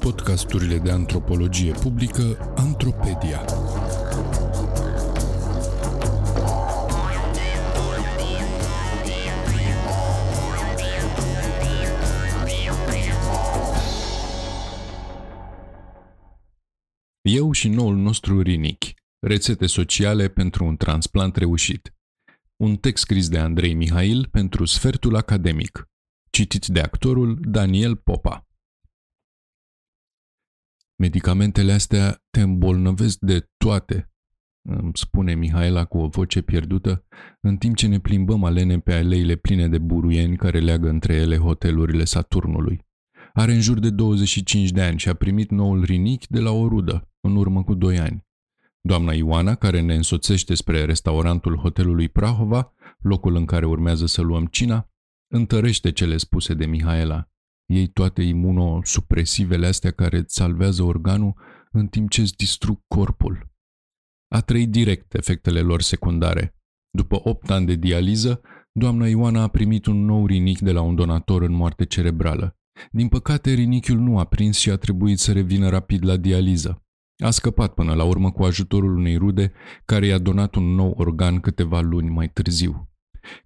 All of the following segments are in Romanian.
Podcasturile de antropologie publică Antropedia. Eu și noul nostru rinic. Rețete sociale pentru un transplant reușit. Un text scris de Andrei Mihail pentru Sfertul Academic. Citit de actorul Daniel Popa. Medicamentele astea te îmbolnăvesc de toate, îmi spune Mihaela cu o voce pierdută, în timp ce ne plimbăm alene pe aleile pline de buruieni care leagă între ele hotelurile Saturnului. Are în jur de 25 de ani și a primit noul rinic de la o rudă, în urmă cu 2 ani. Doamna Ioana, care ne însoțește spre restaurantul hotelului Prahova, locul în care urmează să luăm cina, întărește cele spuse de Mihaela. Ei toate imunosupresivele astea care îți salvează organul în timp ce îți distrug corpul. A trăit direct efectele lor secundare. După 8 ani de dializă, doamna Ioana a primit un nou rinic de la un donator în moarte cerebrală. Din păcate, rinichiul nu a prins și a trebuit să revină rapid la dializă. A scăpat până la urmă cu ajutorul unei rude care i-a donat un nou organ câteva luni mai târziu.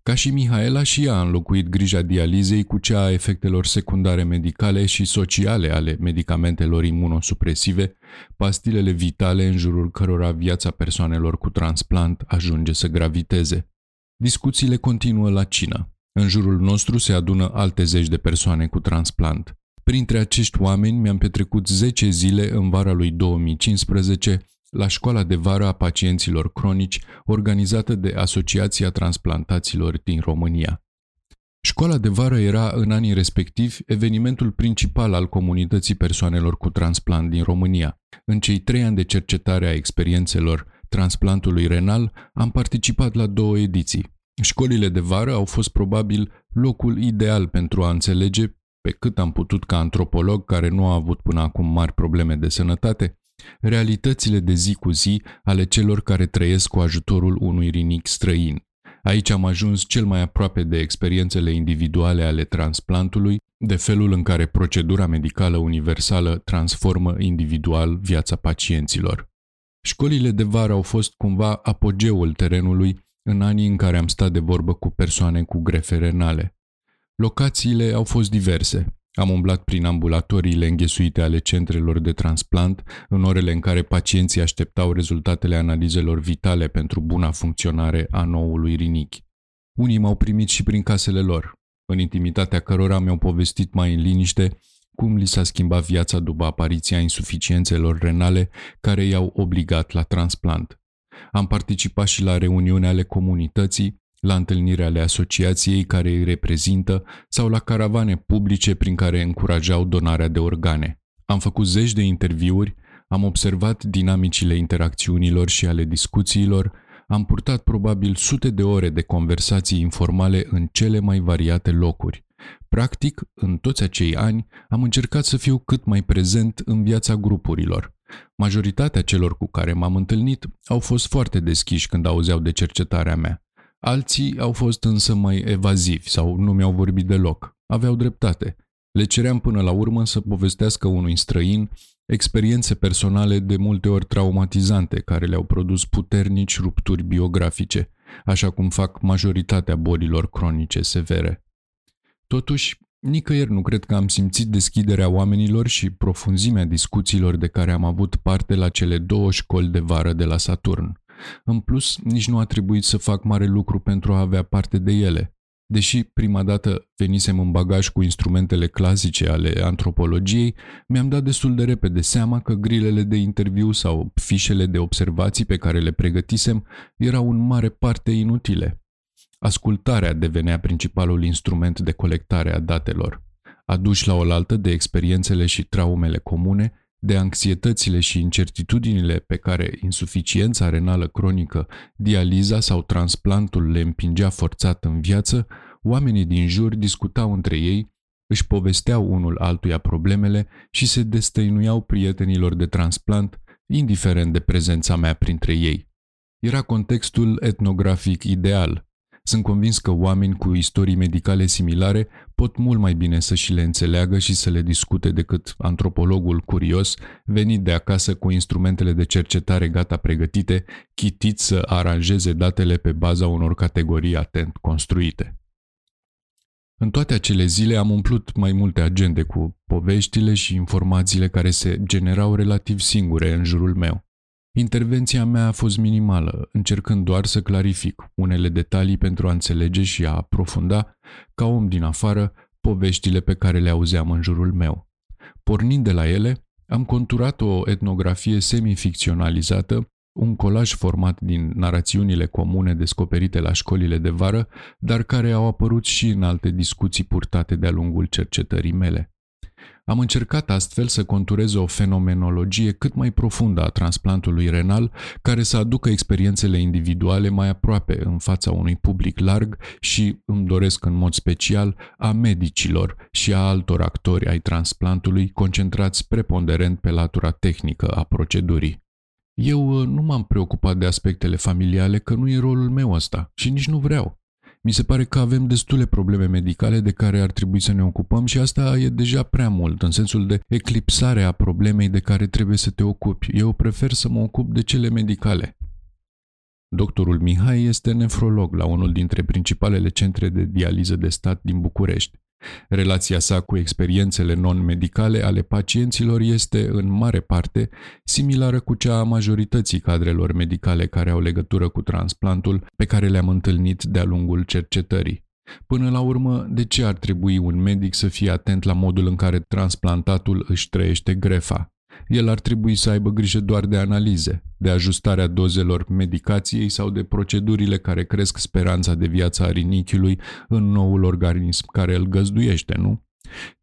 Ca și Mihaela și ea a înlocuit grija dializei cu cea a efectelor secundare medicale și sociale ale medicamentelor imunosupresive, pastilele vitale în jurul cărora viața persoanelor cu transplant ajunge să graviteze. Discuțiile continuă la cină. În jurul nostru se adună alte zeci de persoane cu transplant. Printre acești oameni mi-am petrecut 10 zile în vara lui 2015 la școala de vară a pacienților cronici organizată de Asociația Transplantaților din România. Școala de vară era în anii respectivi evenimentul principal al comunității persoanelor cu transplant din România. În cei trei ani de cercetare a experiențelor transplantului renal am participat la două ediții. Școlile de vară au fost probabil locul ideal pentru a înțelege, pe cât am putut ca antropolog care nu a avut până acum mari probleme de sănătate, realitățile de zi cu zi ale celor care trăiesc cu ajutorul unui rinic străin. Aici am ajuns cel mai aproape de experiențele individuale ale transplantului, de felul în care procedura medicală universală transformă individual viața pacienților. Școlile de vară au fost cumva apogeul terenului în anii în care am stat de vorbă cu persoane cu grefe renale. Locațiile au fost diverse, am umblat prin ambulatoriile înghesuite ale centrelor de transplant, în orele în care pacienții așteptau rezultatele analizelor vitale pentru buna funcționare a noului rinichi. Unii m-au primit și prin casele lor, în intimitatea cărora mi-au povestit mai în liniște cum li s-a schimbat viața după apariția insuficiențelor renale care i-au obligat la transplant. Am participat și la reuniuni ale comunității, la întâlniri ale asociației care îi reprezintă sau la caravane publice prin care încurajau donarea de organe. Am făcut zeci de interviuri, am observat dinamicile interacțiunilor și ale discuțiilor, am purtat probabil sute de ore de conversații informale în cele mai variate locuri. Practic, în toți acei ani, am încercat să fiu cât mai prezent în viața grupurilor. Majoritatea celor cu care m-am întâlnit au fost foarte deschiși când auzeau de cercetarea mea. Alții au fost însă mai evazivi sau nu mi-au vorbit deloc. Aveau dreptate. Le ceream până la urmă să povestească unui străin experiențe personale de multe ori traumatizante care le-au produs puternici rupturi biografice, așa cum fac majoritatea bolilor cronice severe. Totuși, nicăieri nu cred că am simțit deschiderea oamenilor și profunzimea discuțiilor de care am avut parte la cele două școli de vară de la Saturn. În plus, nici nu a trebuit să fac mare lucru pentru a avea parte de ele. Deși prima dată venisem în bagaj cu instrumentele clasice ale antropologiei, mi-am dat destul de repede seama că grilele de interviu sau fișele de observații pe care le pregătisem erau în mare parte inutile. Ascultarea devenea principalul instrument de colectare a datelor. Aduși la oaltă de experiențele și traumele comune, de anxietățile și incertitudinile pe care insuficiența renală cronică, dializa sau transplantul le împingea forțat în viață, oamenii din jur discutau între ei, își povesteau unul altuia problemele și se destăinuiau prietenilor de transplant, indiferent de prezența mea printre ei. Era contextul etnografic ideal. Sunt convins că oameni cu istorii medicale similare pot mult mai bine să și le înțeleagă și să le discute decât antropologul curios venit de acasă cu instrumentele de cercetare gata pregătite, chitit să aranjeze datele pe baza unor categorii atent construite. În toate acele zile am umplut mai multe agende cu poveștile și informațiile care se generau relativ singure în jurul meu. Intervenția mea a fost minimală, încercând doar să clarific unele detalii pentru a înțelege și a aprofunda, ca om din afară, poveștile pe care le auzeam în jurul meu. Pornind de la ele, am conturat o etnografie semificționalizată, un colaj format din narațiunile comune descoperite la școlile de vară, dar care au apărut și în alte discuții purtate de-a lungul cercetării mele. Am încercat astfel să conturez o fenomenologie cât mai profundă a transplantului renal, care să aducă experiențele individuale mai aproape în fața unui public larg și, îmi doresc în mod special, a medicilor și a altor actori ai transplantului concentrați preponderent pe latura tehnică a procedurii. Eu uh, nu m-am preocupat de aspectele familiale, că nu e rolul meu ăsta și nici nu vreau. Mi se pare că avem destule probleme medicale de care ar trebui să ne ocupăm și asta e deja prea mult, în sensul de eclipsare a problemei de care trebuie să te ocupi. Eu prefer să mă ocup de cele medicale. Doctorul Mihai este nefrolog la unul dintre principalele centre de dializă de stat din București. Relația sa cu experiențele non-medicale ale pacienților este, în mare parte, similară cu cea a majorității cadrelor medicale care au legătură cu transplantul pe care le-am întâlnit de-a lungul cercetării. Până la urmă, de ce ar trebui un medic să fie atent la modul în care transplantatul își trăiește grefa? El ar trebui să aibă grijă doar de analize, de ajustarea dozelor medicației sau de procedurile care cresc speranța de viață a rinichiului în noul organism care îl găzduiește, nu?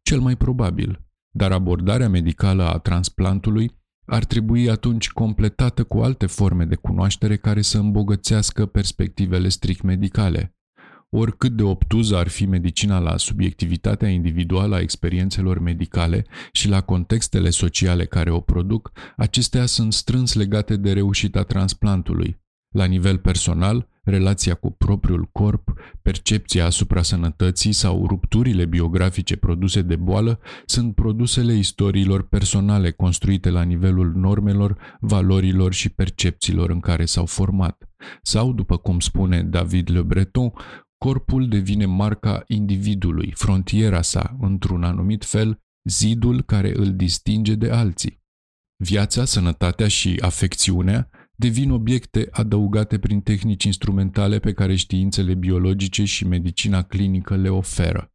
Cel mai probabil. Dar abordarea medicală a transplantului ar trebui atunci completată cu alte forme de cunoaștere care să îmbogățească perspectivele strict medicale, Oricât de obtuză ar fi medicina la subiectivitatea individuală a experiențelor medicale și la contextele sociale care o produc, acestea sunt strâns legate de reușita transplantului. La nivel personal, relația cu propriul corp, percepția asupra sănătății sau rupturile biografice produse de boală sunt produsele istoriilor personale construite la nivelul normelor, valorilor și percepțiilor în care s-au format. Sau, după cum spune David Le Breton, Corpul devine marca individului, frontiera sa, într-un anumit fel, zidul care îl distinge de alții. Viața, sănătatea și afecțiunea devin obiecte adăugate prin tehnici instrumentale pe care științele biologice și medicina clinică le oferă.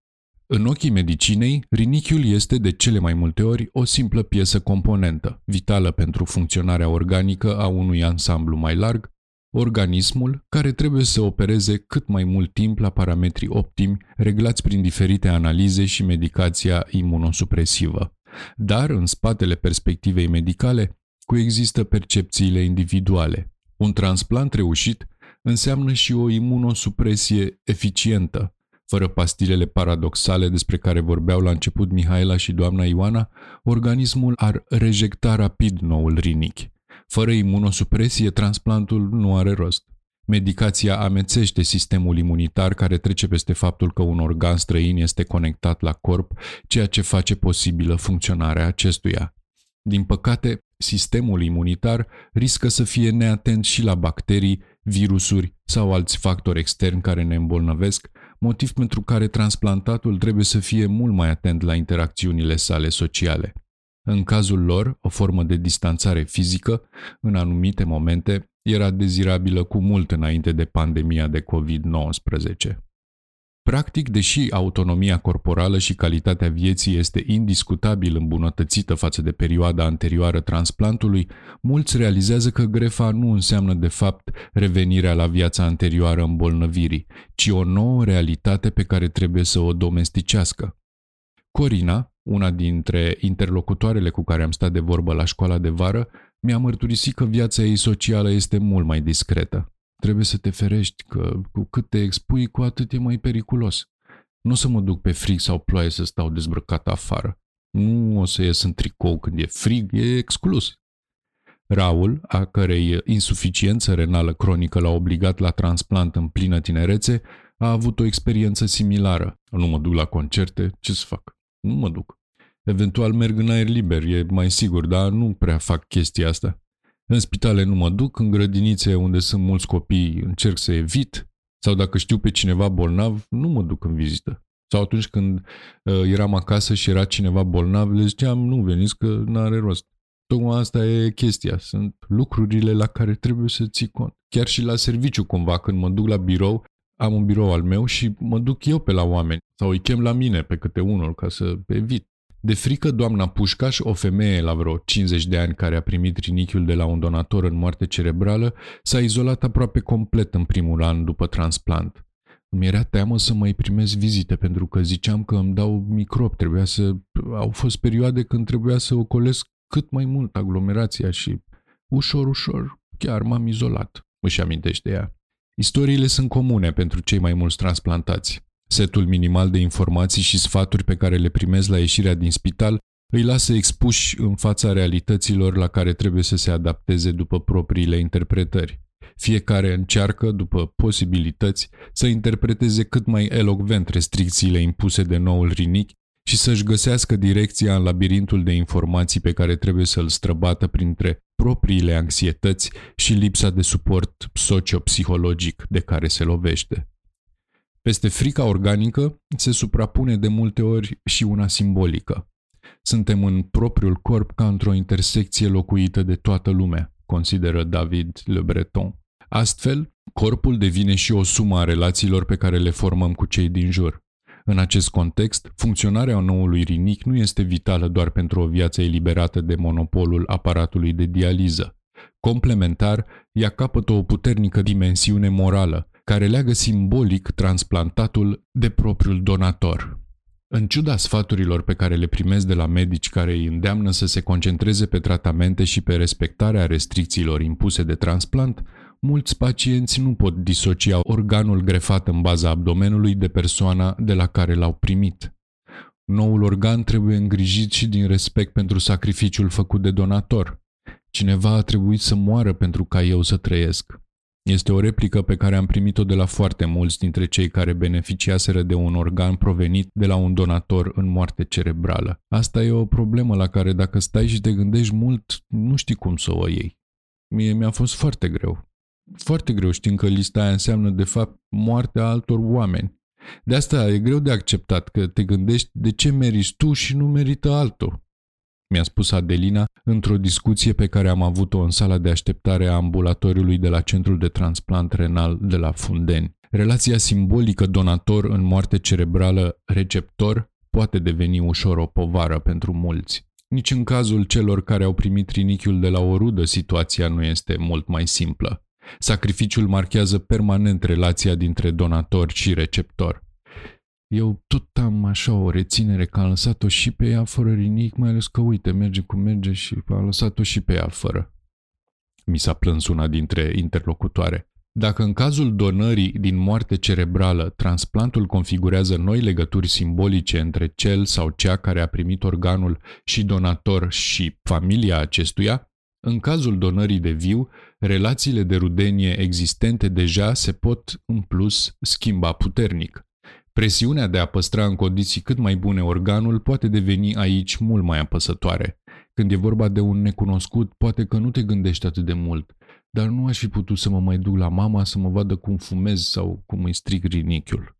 În ochii medicinei, rinichiul este de cele mai multe ori o simplă piesă componentă, vitală pentru funcționarea organică a unui ansamblu mai larg, organismul care trebuie să opereze cât mai mult timp la parametri optimi reglați prin diferite analize și medicația imunosupresivă. Dar, în spatele perspectivei medicale, coexistă percepțiile individuale. Un transplant reușit înseamnă și o imunosupresie eficientă. Fără pastilele paradoxale despre care vorbeau la început Mihaela și doamna Ioana, organismul ar rejecta rapid noul rinichi. Fără imunosupresie, transplantul nu are rost. Medicația amețește sistemul imunitar care trece peste faptul că un organ străin este conectat la corp, ceea ce face posibilă funcționarea acestuia. Din păcate, sistemul imunitar riscă să fie neatent și la bacterii, virusuri sau alți factori externi care ne îmbolnăvesc, motiv pentru care transplantatul trebuie să fie mult mai atent la interacțiunile sale sociale. În cazul lor, o formă de distanțare fizică, în anumite momente, era dezirabilă cu mult înainte de pandemia de COVID-19. Practic, deși autonomia corporală și calitatea vieții este indiscutabil îmbunătățită față de perioada anterioară transplantului, mulți realizează că grefa nu înseamnă de fapt revenirea la viața anterioară îmbolnăvirii, ci o nouă realitate pe care trebuie să o domesticească. Corina, una dintre interlocutoarele cu care am stat de vorbă la școala de vară, mi-a mărturisit că viața ei socială este mult mai discretă. Trebuie să te ferești, că cu cât te expui, cu atât e mai periculos. Nu o să mă duc pe frig sau ploaie să stau dezbrăcat afară. Nu o să ies în tricou când e frig, e exclus. Raul, a cărei insuficiență renală cronică l-a obligat la transplant în plină tinerețe, a avut o experiență similară. Nu mă duc la concerte, ce să fac? Nu mă duc. Eventual merg în aer liber, e mai sigur, dar nu prea fac chestia asta. În spitale nu mă duc, în grădinițe unde sunt mulți copii încerc să evit, sau dacă știu pe cineva bolnav, nu mă duc în vizită. Sau atunci când uh, eram acasă și era cineva bolnav, le ziceam, nu veniți că nu are rost. Tocmai asta e chestia. Sunt lucrurile la care trebuie să ții cont. Chiar și la serviciu cumva, când mă duc la birou, am un birou al meu și mă duc eu pe la oameni sau îi chem la mine pe câte unul ca să evit. De frică, doamna Pușcaș, o femeie la vreo 50 de ani care a primit rinichiul de la un donator în moarte cerebrală, s-a izolat aproape complet în primul an după transplant. Îmi era teamă să mai primesc vizite pentru că ziceam că îmi dau microb. Trebuia să... Au fost perioade când trebuia să ocolesc cât mai mult aglomerația și ușor, ușor, chiar m-am izolat, își amintește ea. Istoriile sunt comune pentru cei mai mulți transplantați. Setul minimal de informații și sfaturi pe care le primez la ieșirea din spital îi lasă expuși în fața realităților la care trebuie să se adapteze după propriile interpretări. Fiecare încearcă, după posibilități, să interpreteze cât mai elocvent restricțiile impuse de noul rinic și să-și găsească direcția în labirintul de informații pe care trebuie să-l străbată printre propriile anxietăți și lipsa de suport sociopsihologic de care se lovește. Peste frica organică se suprapune de multe ori și una simbolică. Suntem în propriul corp ca într-o intersecție locuită de toată lumea, consideră David Le Breton. Astfel, corpul devine și o sumă a relațiilor pe care le formăm cu cei din jur. În acest context, funcționarea noului rinic nu este vitală doar pentru o viață eliberată de monopolul aparatului de dializă. Complementar, ea capătă o puternică dimensiune morală, care leagă simbolic transplantatul de propriul donator. În ciuda sfaturilor pe care le primesc de la medici care îi îndeamnă să se concentreze pe tratamente și pe respectarea restricțiilor impuse de transplant, mulți pacienți nu pot disocia organul grefat în baza abdomenului de persoana de la care l-au primit. Noul organ trebuie îngrijit și din respect pentru sacrificiul făcut de donator. Cineva a trebuit să moară pentru ca eu să trăiesc. Este o replică pe care am primit-o de la foarte mulți dintre cei care beneficiaseră de un organ provenit de la un donator în moarte cerebrală. Asta e o problemă la care dacă stai și te gândești mult, nu știi cum să o iei. Mie mi-a fost foarte greu. Foarte greu știind că lista aia înseamnă de fapt moartea altor oameni. De asta e greu de acceptat că te gândești de ce meriți tu și nu merită altul mi-a spus Adelina într-o discuție pe care am avut-o în sala de așteptare a ambulatoriului de la Centrul de Transplant Renal de la Fundeni. Relația simbolică donator în moarte cerebrală receptor poate deveni ușor o povară pentru mulți. Nici în cazul celor care au primit rinichiul de la o rudă, situația nu este mult mai simplă. Sacrificiul marchează permanent relația dintre donator și receptor. Eu tot am așa o reținere că am lăsat-o și pe ea fără rinic, mai ales că uite, merge cum merge și am lăsat-o și pe ea fără. Mi s-a plâns una dintre interlocutoare. Dacă în cazul donării din moarte cerebrală, transplantul configurează noi legături simbolice între cel sau cea care a primit organul și donator și familia acestuia, în cazul donării de viu, relațiile de rudenie existente deja se pot, în plus, schimba puternic. Presiunea de a păstra în condiții cât mai bune organul poate deveni aici mult mai apăsătoare. Când e vorba de un necunoscut, poate că nu te gândești atât de mult, dar nu aș fi putut să mă mai duc la mama să mă vadă cum fumez sau cum îi stric rinichiul.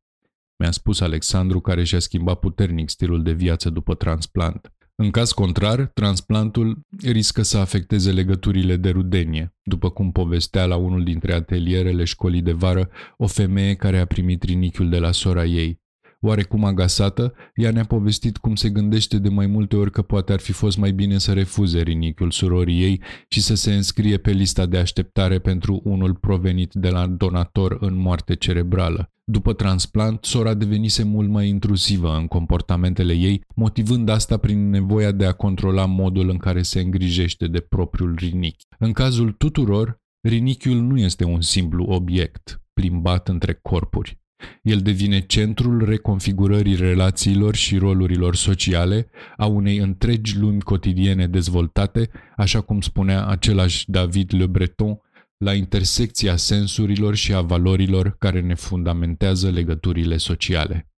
Mi-a spus Alexandru care și-a schimbat puternic stilul de viață după transplant. În caz contrar, transplantul riscă să afecteze legăturile de rudenie, după cum povestea la unul dintre atelierele școlii de vară o femeie care a primit rinichiul de la sora ei. Oarecum agasată, ea ne-a povestit cum se gândește de mai multe ori că poate ar fi fost mai bine să refuze rinichiul surorii ei și să se înscrie pe lista de așteptare pentru unul provenit de la donator în moarte cerebrală. După transplant, sora devenise mult mai intrusivă în comportamentele ei, motivând asta prin nevoia de a controla modul în care se îngrijește de propriul rinichi. În cazul tuturor, rinichiul nu este un simplu obiect plimbat între corpuri. El devine centrul reconfigurării relațiilor și rolurilor sociale a unei întregi lumi cotidiene dezvoltate, așa cum spunea același David Le Breton, la intersecția sensurilor și a valorilor care ne fundamentează legăturile sociale.